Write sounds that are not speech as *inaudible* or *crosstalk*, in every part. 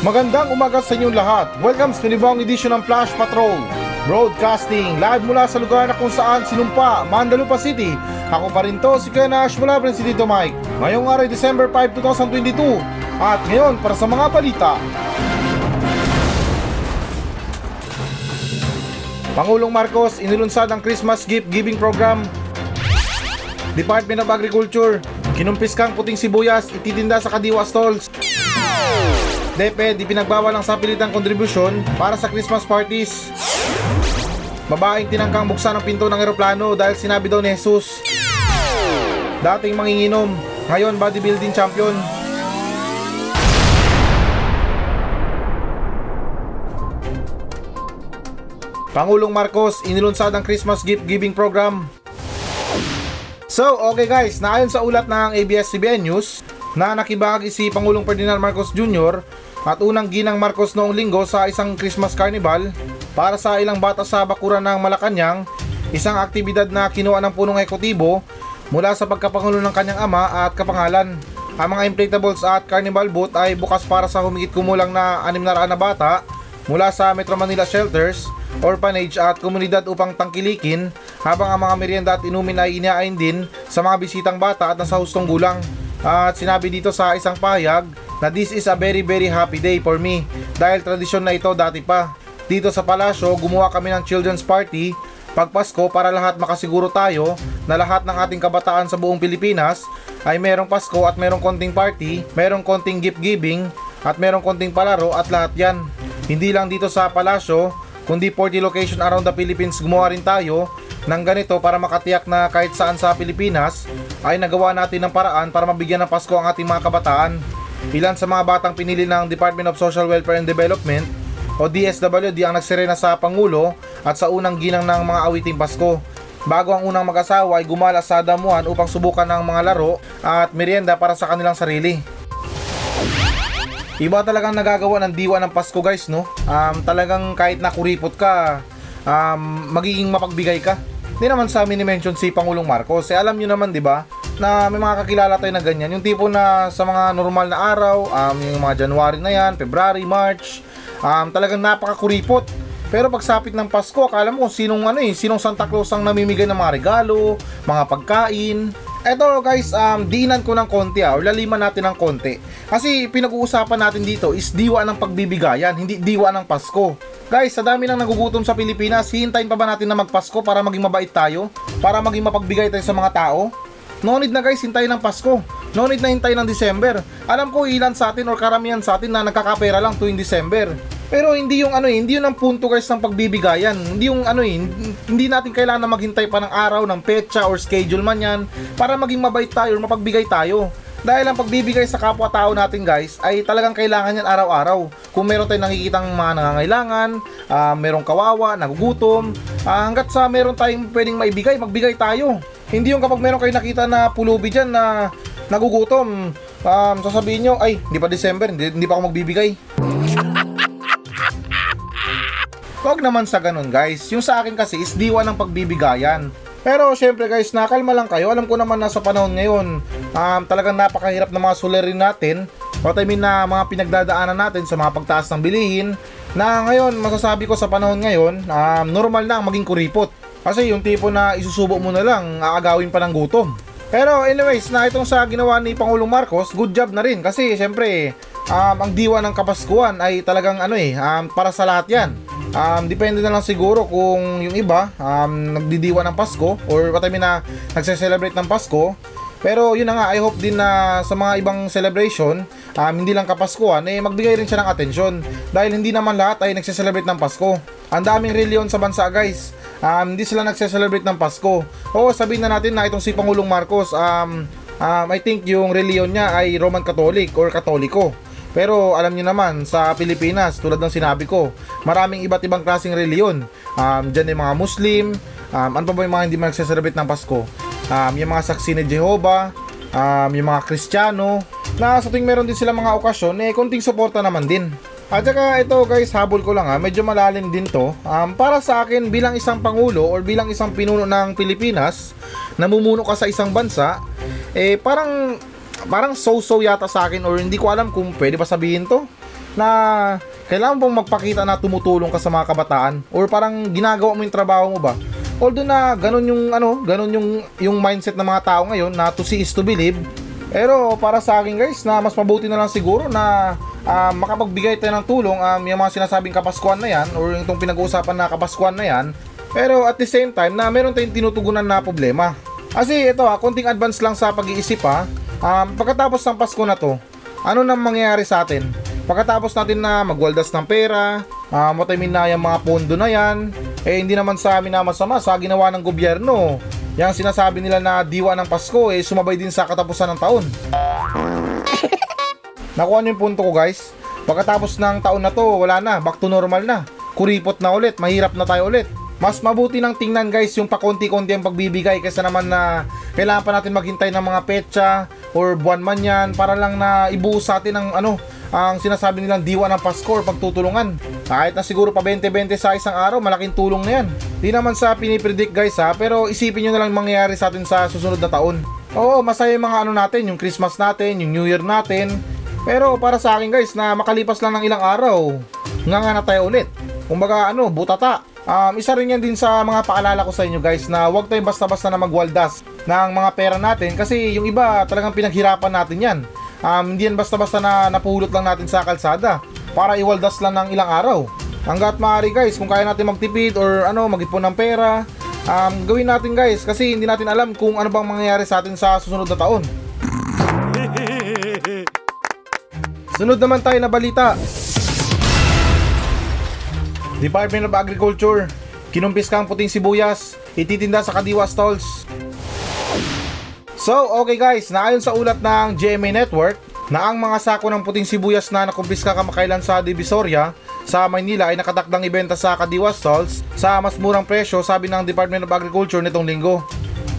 Magandang umaga sa inyong lahat. Welcome sa panibawang edisyon ng Flash Patrol. Broadcasting live mula sa lugar na kung saan sinumpa, Mandalupa City. Ako pa rin to, si Kuya Nash mula pa rin si Tito Mike. Ngayong araw, December 5, 2022. At ngayon, para sa mga balita. Pangulong Marcos inilunsad ang Christmas gift giving program. Department of Agriculture, kinumpiskang puting sibuyas, ititinda sa Kadiwa stalls. DepEd, ipinagbawal ang sapilitang kontribusyon para sa Christmas parties. Babaeng tinangkang buksan ang pinto ng eroplano dahil sinabi daw ni Jesus. Dating manginginom, ngayon bodybuilding champion. Pangulong Marcos inilunsad ang Christmas gift giving program. So, okay guys, naayon sa ulat ng ABS-CBN News na nakibahagi si Pangulong Ferdinand Marcos Jr. at unang ginang Marcos noong linggo sa isang Christmas Carnival para sa ilang bata sa bakuran ng Malacanang, isang aktibidad na kinuha ng punong ekotibo mula sa pagkapangulo ng kanyang ama at kapangalan. Ang mga inflatables at carnival boat ay bukas para sa humigit kumulang na 600 na bata mula sa Metro Manila shelters, orphanage at komunidad upang tangkilikin habang ang mga merienda at inumin ay iniain din sa mga bisitang bata at nasa hustong gulang. At sinabi dito sa isang pahayag na this is a very very happy day for me dahil tradisyon na ito dati pa. Dito sa palasyo, gumawa kami ng children's party pag Pasko para lahat makasiguro tayo na lahat ng ating kabataan sa buong Pilipinas ay merong Pasko at merong konting party, merong konting gift giving at merong konting palaro at lahat yan. Hindi lang dito sa palasyo, kundi 40 location around the Philippines gumawa rin tayo ng ganito para makatiyak na kahit saan sa Pilipinas ay nagawa natin ng paraan para mabigyan ng Pasko ang ating mga kabataan. Ilan sa mga batang pinili ng Department of Social Welfare and Development o DSWD ang nagsirena sa Pangulo at sa unang ginang ng mga awiting Pasko. Bago ang unang mag-asawa ay gumala sa damuhan upang subukan ng mga laro at merienda para sa kanilang sarili. Iba talagang nagagawa ng diwa ng Pasko guys no. Um, talagang kahit nakuripot ka, um, magiging mapagbigay ka. Hindi naman sa amin ni-mention si Pangulong Marcos. Eh alam nyo naman 'di ba na may mga kakilala tayo na ganyan. Yung tipo na sa mga normal na araw, um, yung mga January na yan, February, March, um, talagang napakakuripot. Pero pagsapit ng Pasko, akala mo kung sinong ano eh, sinong Santa Claus ang namimigay ng mga regalo, mga pagkain. Eto guys, um, diinan ko ng konti ah, or laliman natin ng konti. Kasi pinag-uusapan natin dito is diwa ng pagbibigayan, hindi diwa ng Pasko. Guys, sa dami nang nagugutom sa Pilipinas, hihintayin pa ba natin na magpasko para maging mabait tayo? Para maging mapagbigay tayo sa mga tao? No need na guys, hintayin ng Pasko. No need na hintayin ng December. Alam ko ilan sa atin or karamihan sa atin na nagkakapera lang tuwing December. Pero hindi yung ano eh, hindi yun ang punto guys ng pagbibigayan. Hindi yung ano eh, hindi natin kailangan na maghintay pa ng araw, ng petsa or schedule man yan para maging mabait tayo or mapagbigay tayo. Dahil ang pagbibigay sa kapwa-tao natin guys ay talagang kailangan yan araw-araw. Kung meron tayong nakikitang mga nangangailangan, uh, merong kawawa, nagugutom, uh, hanggat sa meron tayong pwedeng maibigay, magbigay tayo. Hindi yung kapag meron kayo nakita na pulubi dyan na nagugutom, um, sasabihin nyo, ay, hindi pa December, hindi, hindi pa ako magbibigay. Huwag naman sa ganun guys. Yung sa akin kasi is diwa ng pagbibigayan. Pero syempre guys, nakalma lang kayo. Alam ko naman na sa panahon ngayon, um, talagang napakahirap ng mga sulerin natin. What I mean na mga pinagdadaanan natin sa mga pagtaas ng bilihin. Na ngayon, masasabi ko sa panahon ngayon, um, normal na maging kuripot. Kasi yung tipo na isusubo mo na lang, aagawin pa ng gutom. Pero anyways, na itong sa ginawa ni Pangulong Marcos, good job na rin. Kasi syempre, um, ang diwa ng Kapaskuhan ay talagang ano eh, um, para sa lahat yan. Um, depende na lang siguro kung yung iba um, nagdidiwa ng Pasko or what I mean na nagse-celebrate ng Pasko. Pero yun na nga, I hope din na sa mga ibang celebration, um, hindi lang kapaskuhan, eh magbigay rin siya ng atensyon. Dahil hindi naman lahat ay nagse-celebrate ng Pasko. Ang daming reliyon sa bansa guys um, hindi sila nagse-celebrate ng Pasko. Oo, sabihin na natin na itong si Pangulong Marcos, um, um, I think yung reliyon niya ay Roman Catholic or Katoliko. Pero alam niyo naman, sa Pilipinas, tulad ng sinabi ko, maraming iba't ibang klaseng reliyon. Um, Diyan yung mga Muslim, um, ano pa ba yung mga hindi nagse-celebrate ng Pasko? Um, yung mga saksi ni Jehovah, um, yung mga Kristiyano, na sa tuwing meron din sila mga okasyon, eh konting suporta naman din. At saka ito guys, habol ko lang ha, medyo malalim din to. Um, para sa akin bilang isang pangulo or bilang isang pinuno ng Pilipinas, namumuno ka sa isang bansa, eh parang parang so-so yata sa akin or hindi ko alam kung pwede pa sabihin to. na kailangan bang magpakita na tumutulong ka sa mga kabataan or parang ginagawa mo yung trabaho mo ba? Although na ganun yung ano, ganun yung yung mindset ng mga tao ngayon na to see is to believe. Pero para sa akin guys, na mas mabuti na lang siguro na ah, makapagbigay tayo ng tulong um, yung mga sinasabing kapaskuhan na yan or yung itong pinag-uusapan na kapaskuhan na yan. Pero at the same time na meron tayong tinutugunan na problema. Kasi ito ha, konting advance lang sa pag-iisip ha. Um, pagkatapos ng Pasko na to, ano nang mangyayari sa atin? Pagkatapos natin na magwaldas ng pera, uh, matamin na yung mga pondo na yan, eh hindi naman sa amin na masama sa ginawa ng gobyerno. Yang sinasabi nila na diwa ng Pasko eh sumabay din sa katapusan ng taon. *laughs* Nakuha niyo yung punto ko guys. Pagkatapos ng taon na to, wala na, back to normal na. Kuripot na ulit, mahirap na tayo ulit. Mas mabuti nang tingnan guys yung pakonti-konti ang pagbibigay kaysa naman na kailangan pa natin maghintay ng mga petsa or buwan man yan para lang na ibuhos sa atin ang ano ang sinasabi nilang diwa ng Pasko or pagtutulungan. Kahit na siguro pa 20-20 sa isang araw, malaking tulong na yan. Di naman sa pinipredict guys ha, pero isipin nyo na lang mangyayari sa atin sa susunod na taon. Oo, masaya yung mga ano natin, yung Christmas natin, yung New Year natin. Pero para sa akin guys, na makalipas lang ng ilang araw, nga nga na tayo ulit. Kumbaga ano, butata. Um, isa rin yan din sa mga paalala ko sa inyo guys na huwag tayong basta-basta na magwaldas ng mga pera natin kasi yung iba talagang pinaghirapan natin yan. Um, hindi yan basta-basta na napulot lang natin sa kalsada para iwaldas lang ng ilang araw. Hanggat maaari guys, kung kaya natin magtipid or ano, mag-ipon ng pera, um, gawin natin guys kasi hindi natin alam kung ano bang mangyayari sa atin sa susunod na taon. *laughs* Sunod naman tayo na balita. Department of Agriculture, kinumpis ka ang puting sibuyas, ititinda sa Kadiwa stalls. So, okay guys, naayon sa ulat ng GMA Network, na ang mga sako ng puting sibuyas na nakumpiska kamakailan sa Divisoria sa Maynila ay nakatakdang ibenta sa Kadiwa stalls sa mas murang presyo sabi ng Department of Agriculture nitong linggo.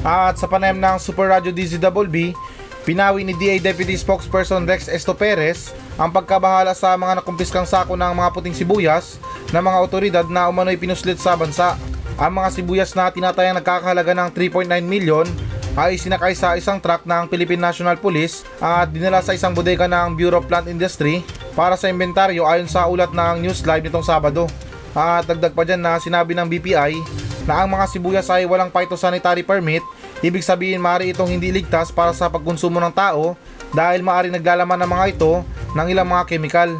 At sa panayam ng Super Radio DZBB, pinawi ni DA Deputy Spokesperson Rex Esto Perez ang pagkabahala sa mga nakumpiskang sako ng mga puting sibuyas ng mga otoridad na umano'y pinuslit sa bansa. Ang mga sibuyas na tinatayang nagkakahalaga ng 3.9 million ay sinakay sa isang truck ng Philippine National Police at dinala sa isang bodega ng Bureau of Plant Industry para sa inventaryo ayon sa ulat ng News Live nitong Sabado. At dagdag pa dyan na sinabi ng BPI na ang mga sibuyas ay walang phytosanitary permit, ibig sabihin maaari itong hindi ligtas para sa pagkonsumo ng tao dahil maaari naglalaman ng mga ito ng ilang mga kemikal.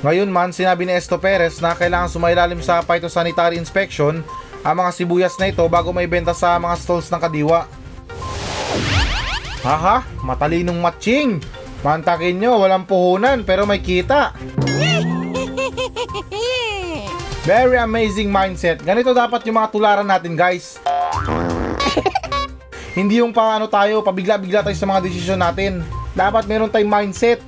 Ngayon man, sinabi ni Esto Perez na kailangan sumailalim sa phytosanitary inspection ang mga sibuyas na ito bago may benta sa mga stalls ng kadiwa. Haha, matalinong matching! Mantakin nyo, walang puhunan pero may kita. *laughs* Very amazing mindset. Ganito dapat yung mga tularan natin guys. *laughs* Hindi yung paano tayo, pabigla-bigla tayo sa mga desisyon natin. Dapat meron tayong mindset.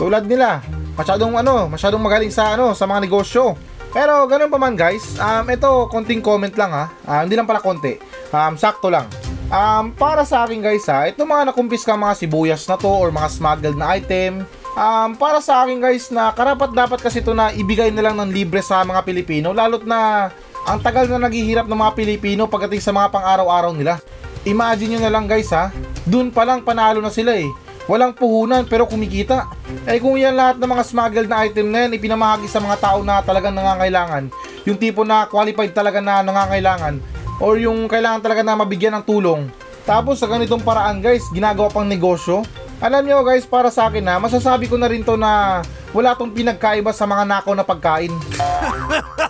Tulad nila, masyadong ano, masyadong magaling sa ano, sa mga negosyo. Pero ganun pa man guys, um, ito konting comment lang ha. Ah, hindi lang pala konti. Um, sakto lang. Um, para sa akin guys ha, ito mga nakumpis ka mga sibuyas na to or mga smuggled na item. Um, para sa akin guys na karapat dapat kasi ito na ibigay na lang ng libre sa mga Pilipino lalo't na ang tagal na naghihirap ng mga Pilipino pagdating sa mga pang-araw-araw nila. Imagine nyo na lang guys ha, dun pa lang panalo na sila eh. Walang puhunan pero kumikita. Eh kung yan lahat ng mga smuggled na item na yan ipinamahagi sa mga tao na talagang nangangailangan, yung tipo na qualified talaga na nangangailangan, or yung kailangan talaga na mabigyan ng tulong. Tapos sa ganitong paraan guys, ginagawa pang negosyo. Alam nyo guys, para sa akin na, masasabi ko na rin to na wala tong pinagkaiba sa mga nakaw na pagkain. *laughs*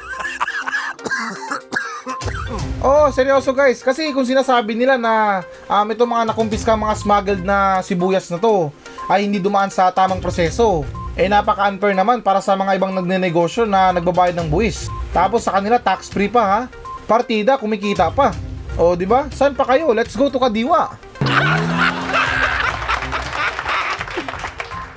Oh, seryoso guys. Kasi kung sinasabi nila na um, itong mga nakumpiska mga smuggled na sibuyas na to ay hindi dumaan sa tamang proseso. Eh napaka-unfair naman para sa mga ibang nagnenegosyo na nagbabayad ng buwis. Tapos sa kanila tax free pa ha. Partida kumikita pa. O di ba? Saan pa kayo? Let's go to Kadiwa.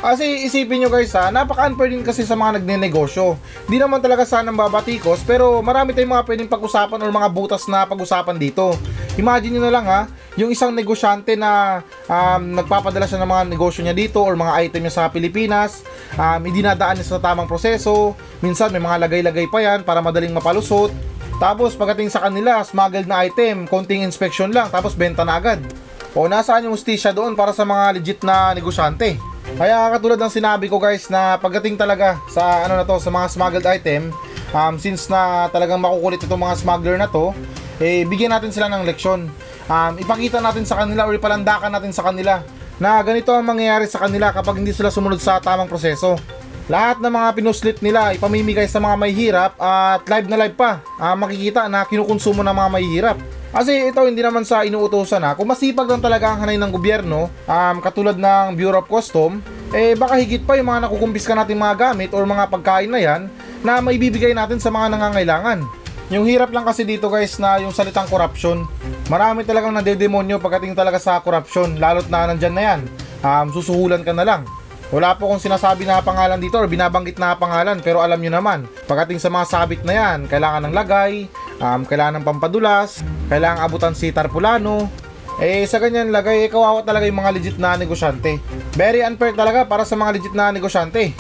Kasi isipin nyo guys ha, napaka-unfair din kasi sa mga nagnenegosyo. Di naman talaga sanang babatikos, pero marami tayong mga pwedeng pag-usapan or mga butas na pag-usapan dito. Imagine nyo na lang ha, yung isang negosyante na um, nagpapadala siya ng mga negosyo niya dito or mga item niya sa Pilipinas, um, hindi niya sa tamang proseso, minsan may mga lagay-lagay pa yan para madaling mapalusot. Tapos pagdating sa kanila, smuggled na item, konting inspection lang, tapos benta na agad. O nasaan yung ustisya doon para sa mga legit na negosyante? Kaya katulad ng sinabi ko guys na pagdating talaga sa ano na to sa mga smuggled item, um, since na talagang makukulit itong mga smuggler na to, eh bigyan natin sila ng leksyon. Um, ipakita natin sa kanila or ipalandakan natin sa kanila na ganito ang mangyayari sa kanila kapag hindi sila sumunod sa tamang proseso. Lahat ng mga pinuslit nila ipamimigay sa mga may hirap at live na live pa ah, makikita na kinukonsumo ng mga may hirap. Kasi ito hindi naman sa inuutosan na kung masipag lang talaga ang hanay ng gobyerno um, katulad ng Bureau of Custom eh baka higit pa yung mga nakukumpiska nating mga gamit or mga pagkain na yan na maibibigay natin sa mga nangangailangan. Yung hirap lang kasi dito guys na yung salitang corruption. Marami talagang nadedemonyo pagdating talaga sa corruption lalo't na nandyan na yan. Um, susuhulan ka na lang. Wala po kong sinasabi na pangalan dito or binabanggit na pangalan pero alam nyo naman, pagdating sa mga sabit na yan, kailangan ng lagay, um, kailangan ng pampadulas, kailangan abutan si Tarpulano, eh sa ganyan lagay, eh, kawawa talaga yung mga legit na negosyante. Very unfair talaga para sa mga legit na negosyante.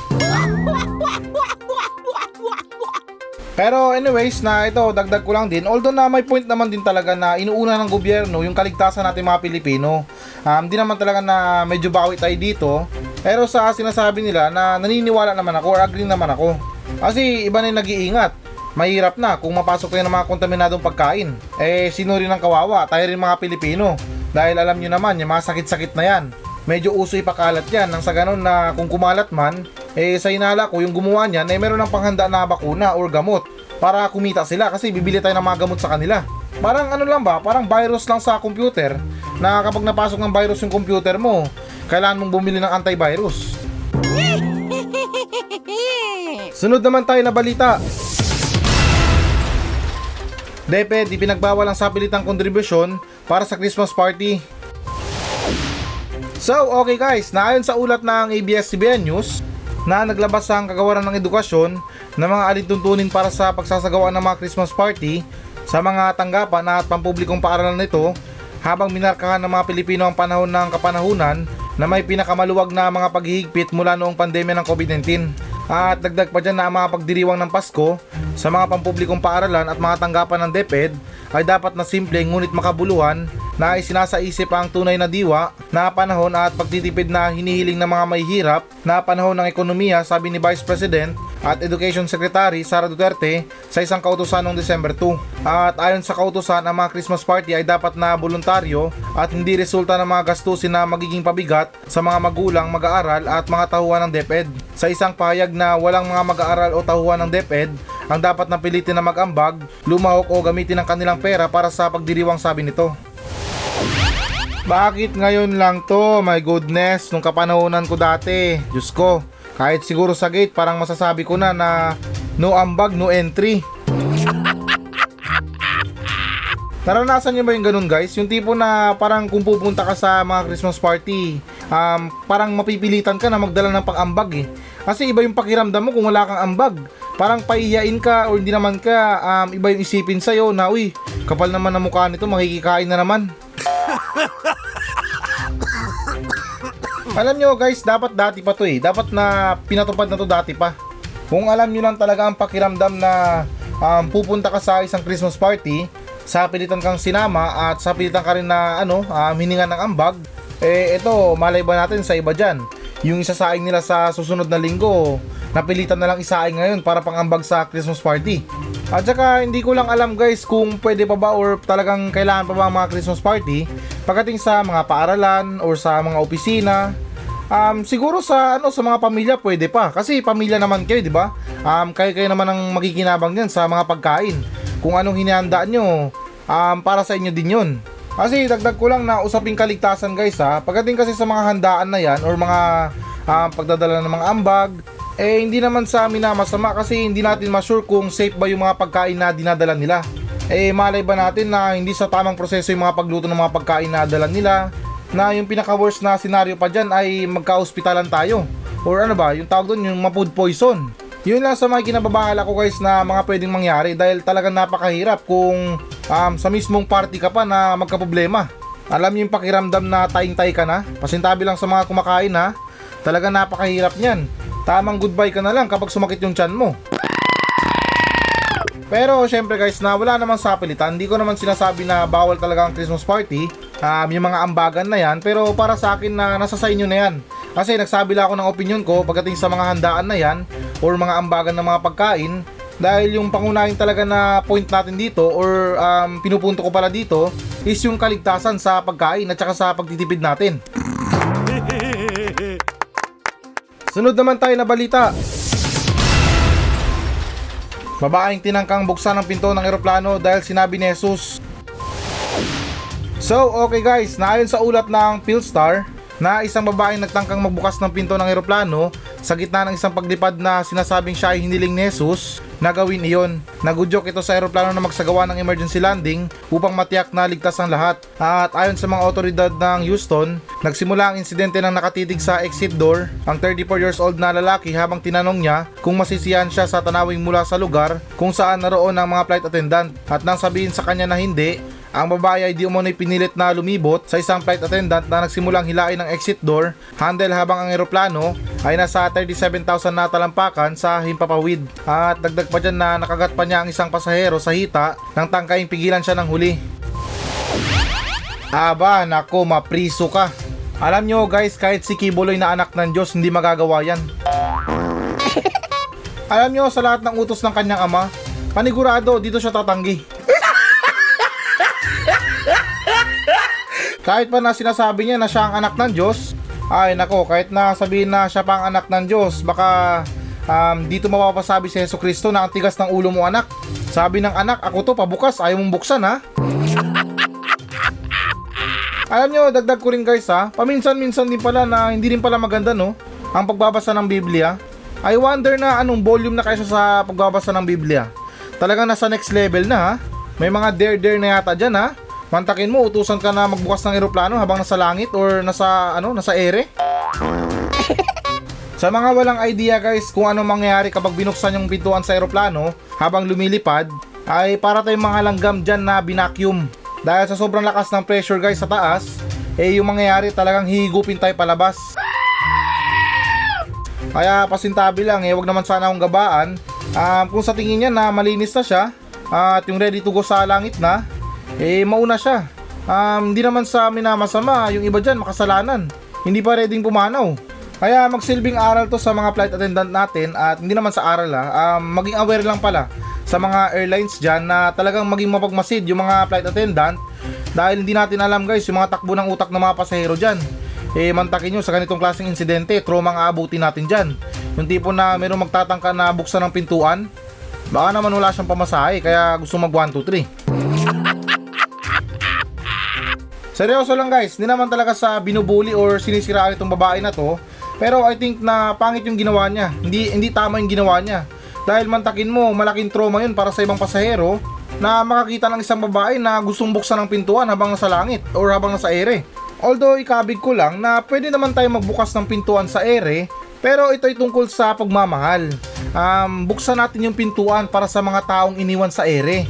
Pero anyways na ito dagdag ko lang din although na may point naman din talaga na inuuna ng gobyerno yung kaligtasan natin mga Pilipino. Um, di naman talaga na medyo bawi tayo dito. Pero sa sinasabi nila na naniniwala naman ako or agree naman ako. Kasi iba na yung nag-iingat. Mahirap na kung mapasok tayo ng mga kontaminadong pagkain. Eh sino rin ang kawawa? Tayo rin mga Pilipino. Dahil alam nyo naman yung mga sakit-sakit na yan. Medyo uso ipakalat yan nang sa ganun na kung kumalat man eh sa inala ko yung gumawa niyan eh meron ng panghanda na bakuna or gamot para kumita sila kasi bibili tayo ng mga gamot sa kanila. Parang ano lang ba, parang virus lang sa computer na kapag napasok ng virus yung computer mo, kailangan mong bumili ng antivirus. Sunod naman tayo na balita. DepEd, di pinagbawal ang sapilitang kontribusyon para sa Christmas party. So, okay guys, naayon sa ulat ng ABS-CBN News, na naglabas ang kagawaran ng edukasyon ng mga alintuntunin para sa pagsasagawa ng mga Christmas party sa mga tanggapan at pampublikong paaralan nito habang minarkahan ng mga Pilipino ang panahon ng kapanahunan na may pinakamaluwag na mga paghihigpit mula noong pandemya ng COVID-19. At dagdag pa dyan na ang mga pagdiriwang ng Pasko sa mga pampublikong paaralan at mga tanggapan ng DepEd ay dapat na simple ngunit makabuluhan na isinasaisip ang tunay na diwa na panahon at pagtitipid na hinihiling ng mga may hirap na panahon ng ekonomiya sabi ni Vice President at Education Secretary Sara Duterte sa isang kautusan noong December 2. At ayon sa kautusan, ang mga Christmas party ay dapat na voluntaryo at hindi resulta ng mga gastusin na magiging pabigat sa mga magulang, mag-aaral at mga tahuan ng DepEd. Sa isang pahayag na walang mga mag-aaral o tahuan ng DepEd, ang dapat na pilitin na mag-ambag, lumahok o gamitin ang kanilang pera para sa pagdiriwang sabi nito. Bakit ngayon lang to? My goodness, nung kapanahonan ko dati. Diyos ko, kahit siguro sa gate, parang masasabi ko na na no ambag, no entry. Naranasan niyo ba yung ganun guys? Yung tipo na parang kung pupunta ka sa mga Christmas party, um, parang mapipilitan ka na magdala ng pang-ambag eh. Kasi iba yung pakiramdam mo kung wala kang ambag. Parang paiyain ka o hindi naman ka, um, iba yung isipin sa'yo na, uy, kapal naman ang mukha nito, makikikain na naman. *laughs* alam nyo guys, dapat dati pa to eh. Dapat na pinatupad na to dati pa. Kung alam nyo lang talaga ang pakiramdam na um, pupunta ka sa isang Christmas party, sa pilitan kang sinama at sa pilitan ka rin na ano, um, hininga ng ambag, eh ito, malay ba natin sa iba dyan. Yung isasaing nila sa susunod na linggo, napilitan na lang isaing ngayon para pangambag sa Christmas party. At saka hindi ko lang alam guys kung pwede pa ba or talagang kailangan pa ba ang mga Christmas party pagdating sa mga paaralan or sa mga opisina. Um, siguro sa ano sa mga pamilya pwede pa kasi pamilya naman kayo, di ba? Um, kayo kayo naman ang magiginabang diyan sa mga pagkain. Kung anong hinihanda nyo, um, para sa inyo din 'yon. Kasi dagdag ko lang na usaping kaligtasan guys ha. Pagdating kasi sa mga handaan na yan or mga um, pagdadala ng mga ambag, eh hindi naman sa amin na masama kasi hindi natin ma-sure kung safe ba yung mga pagkain na dinadala nila. Eh malay ba natin na hindi sa tamang proseso yung mga pagluto ng mga pagkain na dala nila na yung pinaka-worst na senaryo pa dyan ay magka-hospitalan tayo. Or ano ba, yung tawag doon yung ma-food poison. Yun lang sa mga kinababahala ko guys na mga pwedeng mangyari dahil talagang napakahirap kung um, sa mismong party ka pa na magkaproblema. Alam yung pakiramdam na taying-tay ka na? Pasintabi lang sa mga kumakain ha. Talagang napakahirap niyan. Tamang goodbye ka na lang kapag sumakit yung tiyan mo. Pero syempre guys na wala namang sapilitan, hindi ko naman sinasabi na bawal talaga ang Christmas party. Um, yung mga ambagan na yan, pero para sa akin na nasa sa inyo na yan. Kasi nagsabi lang ako ng opinion ko pagdating sa mga handaan na yan or mga ambagan ng mga pagkain dahil yung pangunahin talaga na point natin dito or um, pinupunto ko pala dito is yung kaligtasan sa pagkain at saka sa pagtitipid natin. Sunod naman tayo na balita. Babaeng tinangkang buksan ang pinto ng eroplano dahil sinabi ni Jesus. So, okay guys, naayon sa ulat ng Philstar na isang babaeng nagtangkang magbukas ng pinto ng eroplano sa gitna ng isang paglipad na sinasabing siya ay hiniling ni Jesus na iyon. Nagudyok ito sa eroplano na magsagawa ng emergency landing upang matiyak na ligtas ang lahat. At ayon sa mga otoridad ng Houston, nagsimula ang insidente ng nakatitig sa exit door ang 34 years old na lalaki habang tinanong niya kung masisiyahan siya sa tanawing mula sa lugar kung saan naroon ang mga flight attendant at nang sabihin sa kanya na hindi, ang babae ay di umano'y pinilit na lumibot sa isang flight attendant na nagsimulang hilain ng exit door handle habang ang eroplano ay nasa 37,000 na talampakan sa himpapawid. At dagdag pa dyan na nakagat pa niya ang isang pasahero sa hita nang tangkaing pigilan siya ng huli. Aba, nako, mapriso ka. Alam nyo guys, kahit si Kibuloy na anak ng Diyos, hindi magagawa yan. *laughs* Alam nyo, sa lahat ng utos ng kanyang ama, panigurado, dito siya tatanggi. Kahit pa na sinasabi niya na siya ang anak ng Diyos, ay nako, kahit na sabihin na siya pa ang anak ng Diyos, baka um, dito mapapasabi si Yeso Kristo na ang tigas ng ulo mo anak. Sabi ng anak, ako to pabukas, ayaw mong buksan ha. *laughs* Alam nyo, dagdag ko rin guys ha, paminsan-minsan din pala na hindi rin pala maganda no, ang pagbabasa ng Biblia. I wonder na anong volume na kaysa sa pagbabasa ng Biblia. Talagang nasa next level na ha. May mga dare-dare na yata dyan ha. Mantakin mo, utusan ka na magbukas ng eroplano habang nasa langit or nasa, ano, nasa ere. *laughs* Sa mga walang idea guys kung ano mangyayari kapag binuksan yung pintuan sa eroplano habang lumilipad, ay para tayong mga langgam dyan na binacuum. Dahil sa sobrang lakas ng pressure guys sa taas, eh yung mangyayari talagang hihigupin tayo palabas. Kaya pasintabi lang eh, wag naman sana akong gabaan. Um, kung sa tingin niya na malinis na siya, at yung ready to go sa langit na, eh mauna siya. Um, hindi naman sa amin na masama, yung iba dyan makasalanan. Hindi pa ready pumanaw. Kaya magsilbing aral to sa mga flight attendant natin at hindi naman sa aral ha, um, maging aware lang pala sa mga airlines dyan na talagang maging mapagmasid yung mga flight attendant dahil hindi natin alam guys yung mga takbo ng utak ng mga pasahero dyan. Eh mantakin nyo sa ganitong klaseng insidente, trauma ang aabutin natin dyan. Yung tipo na mayroong magtatangka na buksan ng pintuan, baka naman wala siyang pamasahe kaya gusto mag 1, 2, 3. Seryoso lang guys, hindi naman talaga sa binubuli or sinisiraan itong babae na to. Pero I think na pangit yung ginawa niya. Hindi hindi tama yung ginawa niya. Dahil mantakin mo, malaking trauma yun para sa ibang pasahero na makakita ng isang babae na gustong buksan ng pintuan habang nasa langit or habang nasa ere. Although ikabig ko lang na pwede naman tayo magbukas ng pintuan sa ere, pero ito ay tungkol sa pagmamahal. Um, buksan natin yung pintuan para sa mga taong iniwan sa ere.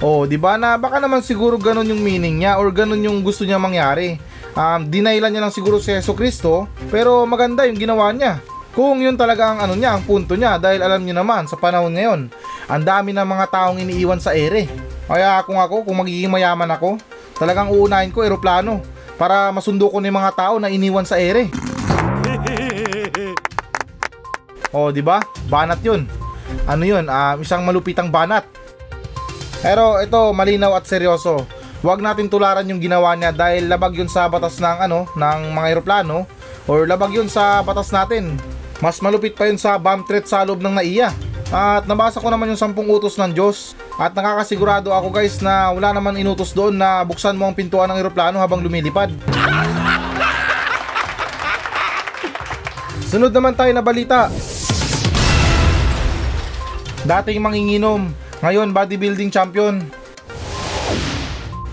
Oh, 'di ba na baka naman siguro ganun yung meaning niya or ganun yung gusto niya mangyari. Um, dinailan niya lang siguro si Yeso Kristo, pero maganda yung ginawa niya. Kung yun talaga ang ano niya, ang punto niya dahil alam niyo naman sa panahon ngayon, ang dami ng mga taong iniiwan sa ere. Kaya kung ako, kung magiging mayaman ako, talagang uunahin ko eroplano para masundo ko ng mga tao na iniwan sa ere. *laughs* Oh, 'di ba? Banat 'yun. Ano 'yun? Um, isang malupitang banat. Pero ito malinaw at seryoso. Huwag natin tularan yung ginawa niya dahil labag yun sa batas ng ano ng mga eroplano or labag yun sa batas natin. Mas malupit pa yun sa bomb threat sa loob ng NAIA. At nabasa ko naman yung sampung utos ng Diyos at nakakasigurado ako guys na wala naman inutos doon na buksan mo ang pintuan ng eroplano habang lumilipad. Sunod naman tayo na balita. Dating manginginom, ngayon bodybuilding champion.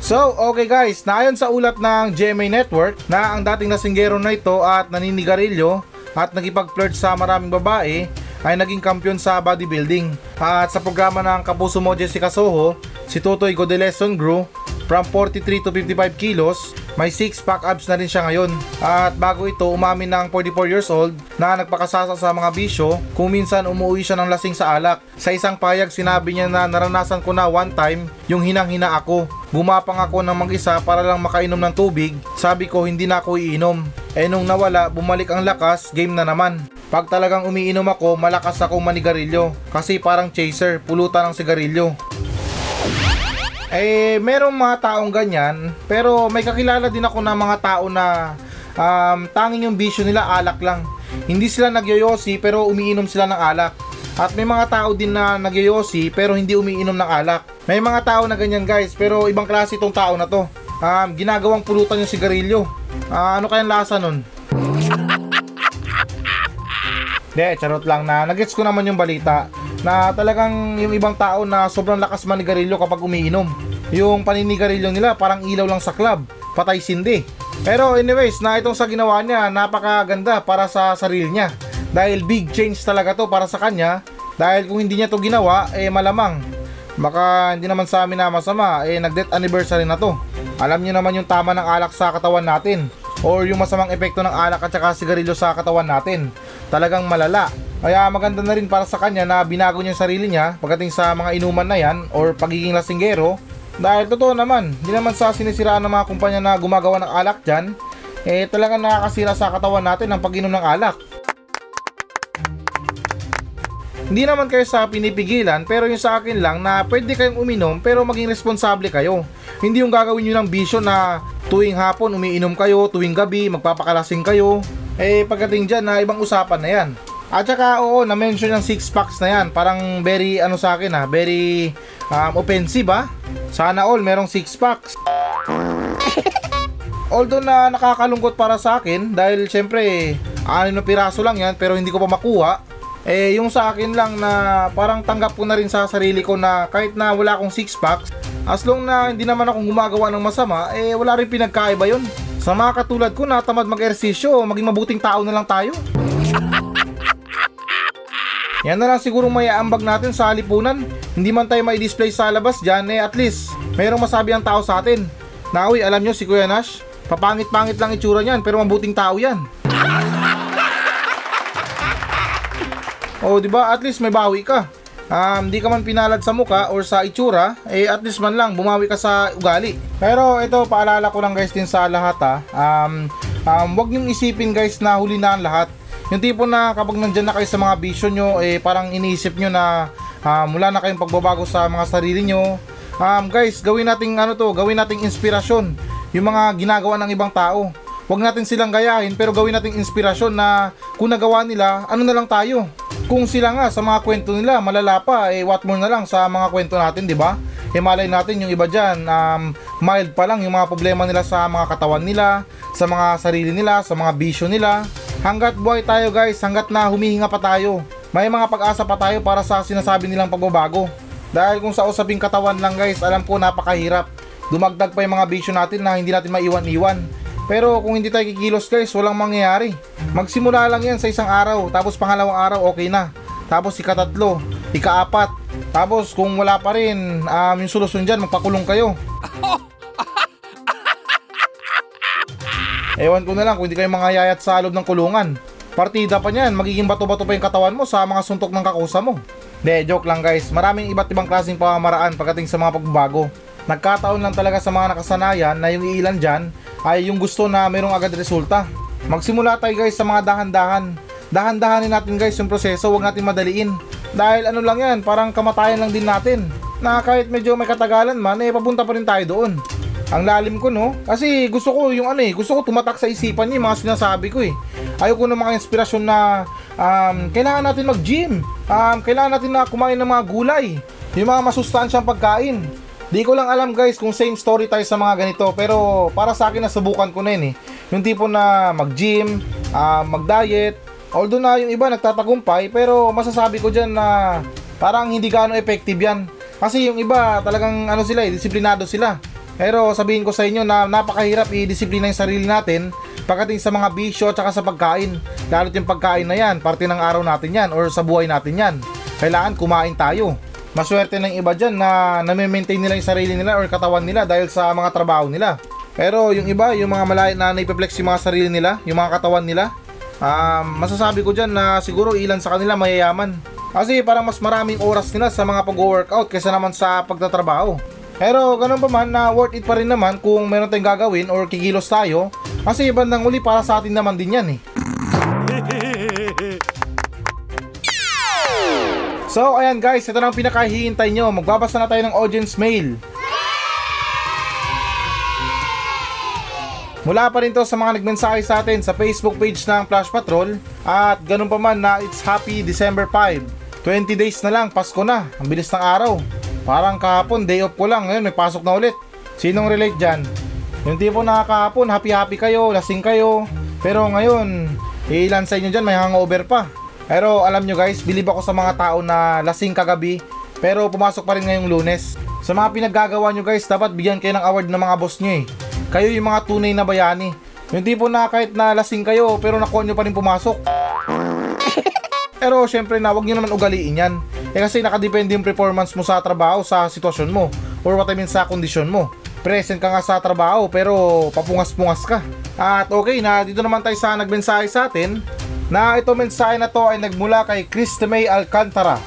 So, okay guys, naayon sa ulat ng GMA Network na ang dating nasinggero na ito at naninigarilyo at nagipag-flirt sa maraming babae ay naging kampiyon sa bodybuilding. At sa programa ng Kapuso mo Jessica Soho, si Totoy Godeleson grew from 43 to 55 kilos may 6 pack abs na rin siya ngayon. At bago ito, umamin ng 44 years old na nagpakasasa sa mga bisyo kung minsan umuwi siya ng lasing sa alak. Sa isang payag, sinabi niya na naranasan ko na one time yung hinang-hina ako. Gumapang ako ng mag-isa para lang makainom ng tubig. Sabi ko hindi na ako iinom. Eh nung nawala, bumalik ang lakas, game na naman. Pag talagang umiinom ako, malakas akong manigarilyo. Kasi parang chaser, pulutan ng sigarilyo. Eh, merong mga taong ganyan, pero may kakilala din ako na mga tao na um, tanging yung bisyo nila alak lang. Hindi sila nagyoyosi pero umiinom sila ng alak. At may mga tao din na nagyoyosi pero hindi umiinom ng alak. May mga tao na ganyan guys pero ibang klase itong tao na to. Um, ginagawang pulutan yung sigarilyo. Ah, ano kayang lasa nun? *laughs* De, charot lang na nagets ko naman yung balita na talagang yung ibang tao na sobrang lakas manigarilyo kapag umiinom. Yung paninigarilyo nila parang ilaw lang sa club, patay sindi. Pero anyways, na itong sa ginawa niya, napakaganda para sa sarili niya. Dahil big change talaga to para sa kanya. Dahil kung hindi niya to ginawa, eh malamang. Baka hindi naman sa amin na masama, eh nag-death anniversary na to. Alam niyo naman yung tama ng alak sa katawan natin. Or yung masamang epekto ng alak at saka sigarilyo sa katawan natin. Talagang malala. Kaya maganda na rin para sa kanya na binago niya sarili niya pagdating sa mga inuman na yan or pagiging lasinggero. Dahil totoo naman, hindi naman sa sinisiraan ng mga kumpanya na gumagawa ng alak dyan, eh talagang nakakasira sa katawan natin ang pag-inom ng alak. Hindi naman kayo sa pinipigilan pero yung sa akin lang na pwede kayong uminom pero maging responsable kayo. Hindi yung gagawin nyo ng bisyo na tuwing hapon umiinom kayo, tuwing gabi magpapakalasing kayo. Eh pagdating dyan na ibang usapan na yan. At saka oo, na-mention yung six packs na yan. Parang very ano sa akin ha, very um, offensive ha. Sana all merong six packs. *laughs* Although na nakakalungkot para sa akin dahil syempre anim na piraso lang yan pero hindi ko pa makuha. Eh yung sa akin lang na parang tanggap ko na rin sa sarili ko na kahit na wala akong six packs, as long na hindi naman akong gumagawa ng masama, eh wala rin pinagkaiba yun. Sa mga katulad ko na tamad mag-ersisyo, maging mabuting tao na lang tayo. Yan na lang siguro may aambag natin sa halipunan. Hindi man tayo may display sa labas dyan, eh at least mayroong masabi ang tao sa atin. Na uy, alam nyo si Kuya Nash, papangit-pangit lang itsura niyan pero mabuting tao yan. Oh, di ba? At least may bawi ka. Um, di ka man pinalad sa muka or sa itsura, eh at least man lang bumawi ka sa ugali. Pero ito, paalala ko lang guys din sa lahat ha. Um, um, wag niyong isipin guys na huli na ang lahat. Yung tipo na kapag nandyan na kayo sa mga vision nyo, eh parang iniisip nyo na um, wala na kayong pagbabago sa mga sarili nyo. Um, guys, gawin nating ano to, gawin nating inspirasyon yung mga ginagawa ng ibang tao. Huwag natin silang gayahin pero gawin nating inspirasyon na kung nagawa nila, ano na lang tayo. Kung sila nga sa mga kwento nila malala pa, eh what more na lang sa mga kwento natin, di ba? Eh malay natin yung iba dyan, um, mild pa lang yung mga problema nila sa mga katawan nila, sa mga sarili nila, sa mga bisyo nila. Hanggat buhay tayo guys, hanggat na humihinga pa tayo, may mga pag-asa pa tayo para sa sinasabi nilang pagbabago. Dahil kung sa usaping katawan lang guys, alam ko napakahirap. Dumagdag pa yung mga bisyo natin na hindi natin maiwan-iwan. Pero kung hindi tayo kikilos guys, walang mangyayari. Magsimula lang yan sa isang araw, tapos pangalawang araw okay na. Tapos ikatatlo, ikaapat. Tapos kung wala pa rin, um, yung solusyon dyan, magpakulong kayo. *laughs* Ewan ko na lang kung hindi kayo mga yayat sa loob ng kulungan. Partida pa niyan, magiging bato-bato pa yung katawan mo sa mga suntok ng kakusa mo. De, joke lang guys. Maraming iba't ibang klaseng pamamaraan pagdating sa mga pagbabago. Nagkataon lang talaga sa mga nakasanayan na yung ilan dyan ay yung gusto na mayroong agad resulta. Magsimula tayo guys sa mga dahan-dahan. Dahan-dahanin natin guys yung proseso, huwag natin madaliin. Dahil ano lang yan, parang kamatayan lang din natin. Na kahit medyo may katagalan man, eh papunta pa rin tayo doon. Ang lalim ko no, kasi gusto ko yung ano eh, gusto ko tumatak sa isipan niya yung mga sinasabi ko eh. Ayoko ng mga inspirasyon na um, kailangan natin mag-gym, um, kailangan natin na kumain ng mga gulay, yung mga masustansyang pagkain. Di ko lang alam guys kung same story tayo sa mga ganito pero para sa akin nasubukan ko na yun eh. Yung tipo na mag-gym, uh, mag-diet, although na yung iba nagtatagumpay pero masasabi ko dyan na parang hindi gaano effective yan. Kasi yung iba talagang ano sila eh, disiplinado sila. Pero sabihin ko sa inyo na napakahirap i-disiplina yung sarili natin pagdating sa mga bisyo at sa pagkain. Lalo't yung pagkain na yan, parte ng araw natin yan or sa buhay natin yan. Kailangan kumain tayo. Maswerte ng iba dyan na nami-maintain nila yung sarili nila or katawan nila dahil sa mga trabaho nila. Pero yung iba, yung mga malay na naipiplex yung mga sarili nila, yung mga katawan nila, um, masasabi ko dyan na siguro ilan sa kanila mayayaman. Kasi parang mas maraming oras nila sa mga pag-workout kaysa naman sa pagtatrabaho. Pero ganun pa man na worth it pa rin naman kung meron tayong gagawin or kikilos tayo kasi bandang uli para sa atin naman din yan eh. *laughs* So ayan guys, ito na ang pinakahihintay nyo. Magbabasa na tayo ng audience mail. Mula pa rin to sa mga nagmensahe sa atin sa Facebook page ng Flash Patrol at ganun pa man na it's happy December 5. 20 days na lang, Pasko na. Ang bilis ng araw. Parang kahapon, day off ko lang. Ngayon may pasok na ulit. Sinong relate dyan? Yung tipo na kahapon, happy-happy kayo, lasing kayo. Pero ngayon, ilan sa inyo dyan may hangover pa. Pero alam nyo guys, bilib ako sa mga tao na lasing kagabi pero pumasok pa rin ngayong lunes. Sa mga pinaggagawa nyo guys, dapat bigyan kayo ng award ng mga boss nyo eh. Kayo yung mga tunay na bayani. Yung tipo na kahit na lasing kayo pero nakuha nyo pa rin pumasok. *laughs* pero syempre na, wag nyo naman ugaliin yan. Eh kasi nakadepende yung performance mo sa trabaho sa sitwasyon mo or what I mean sa kondisyon mo. Present ka nga sa trabaho pero papungas-pungas ka. At okay na, dito naman tayo sa nagmensahe sa atin na ito mensahe na to ay nagmula kay Krista May Alcantara.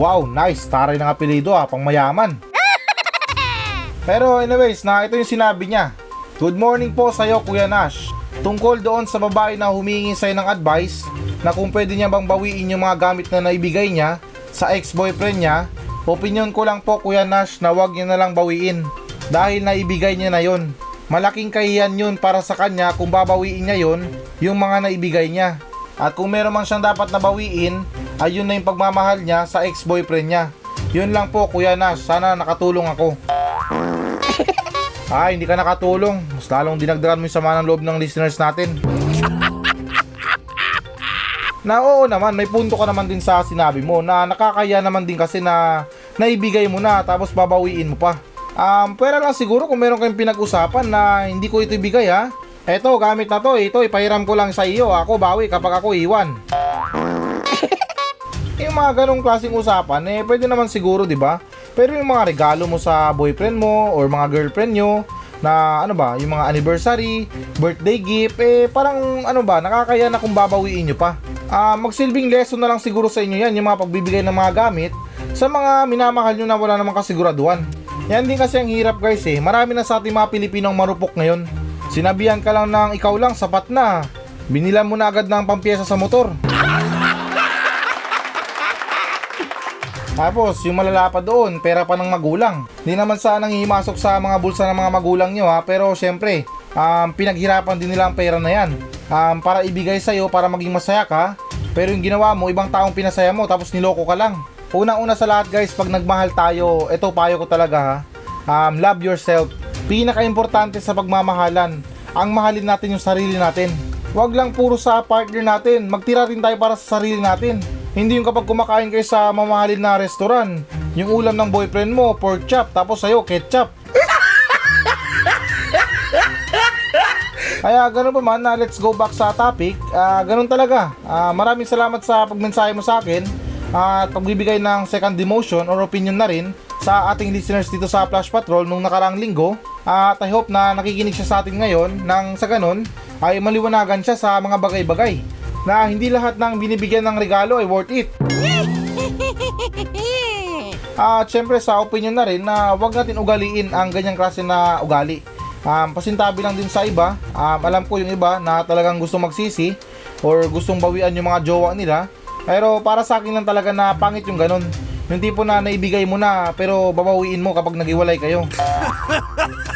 Wow, nice. Taray ng apelido ah, pang mayaman. *laughs* Pero anyways, na ito yung sinabi niya. Good morning po sa iyo Kuya Nash. Tungkol doon sa babae na humingi sa'yo ng advice na kung pwede niya bang bawiin yung mga gamit na naibigay niya sa ex-boyfriend niya, opinion ko lang po Kuya Nash na wag niya na lang bawiin dahil naibigay niya na yon. Malaking kahiyan yun para sa kanya kung babawiin niya yon yung mga naibigay niya. At kung meron man siyang dapat nabawiin, ay yun na yung pagmamahal niya sa ex-boyfriend niya. Yun lang po Kuya Nash, sana nakatulong ako. Ay, hindi ka nakatulong. Mas lalong dinagdagan mo yung sama ng loob ng listeners natin. Na oo naman, may punto ka naman din sa sinabi mo na nakakaya naman din kasi na naibigay mo na tapos babawiin mo pa. Um, pwera lang siguro kung meron kayong pinag-usapan na hindi ko ito ibigay ha. Eto, gamit na to. Ito, ipahiram ko lang sa iyo. Ako bawi kapag ako iwan. *laughs* yung mga ganong klaseng usapan, eh, pwede naman siguro, di ba? Pero yung mga regalo mo sa boyfriend mo or mga girlfriend nyo, na ano ba, yung mga anniversary, birthday gift, eh parang ano ba, nakakaya na kung babawiin nyo pa. Uh, magsilbing lesson na lang siguro sa inyo yan, yung mga pagbibigay ng mga gamit sa mga minamahal nyo na wala namang kasiguraduhan. Yan din kasi ang hirap guys eh, marami na sa ating mga Pilipinong marupok ngayon. Sinabihan ka lang ng ikaw lang, sapat na. Binilan mo na agad ng pampiyesa sa motor. *laughs* Tapos, yung malala pa doon, pera pa ng magulang. Hindi naman sana himasok sa mga bulsa ng mga magulang nyo ha, pero syempre, um, pinaghirapan din nila ang pera na yan. Um, para ibigay sa'yo, para maging masaya ka, pero yung ginawa mo, ibang taong pinasaya mo, tapos niloko ka lang. Unang-una sa lahat guys, pag nagmahal tayo, ito payo ko talaga ha, um, love yourself. Pinaka-importante sa pagmamahalan, ang mahalin natin yung sarili natin. Huwag lang puro sa partner natin, magtira rin tayo para sa sarili natin. Hindi yung kapag kumakain kayo sa mamahalin na restaurant, yung ulam ng boyfriend mo, pork chop, tapos sa'yo, ketchup. Kaya ganun pa man, na let's go back sa topic. Uh, ganun talaga. Uh, maraming salamat sa pagmensahe mo sa akin at uh, pagbibigay ng second demotion or opinion na rin sa ating listeners dito sa Flash Patrol nung nakaraang linggo. At I hope na nakikinig siya sa atin ngayon nang sa ganun ay maliwanagan siya sa mga bagay-bagay na hindi lahat ng binibigyan ng regalo ay worth it. *laughs* At syempre sa opinion na rin na wag natin ugaliin ang ganyang klase na ugali. Um, pasintabi lang din sa iba, um, alam ko yung iba na talagang gusto magsisi or gustong bawian yung mga jowa nila. Pero para sa akin lang talaga na pangit yung ganun. Yung tipo na naibigay mo na pero babawiin mo kapag naghiwalay kayo. *laughs*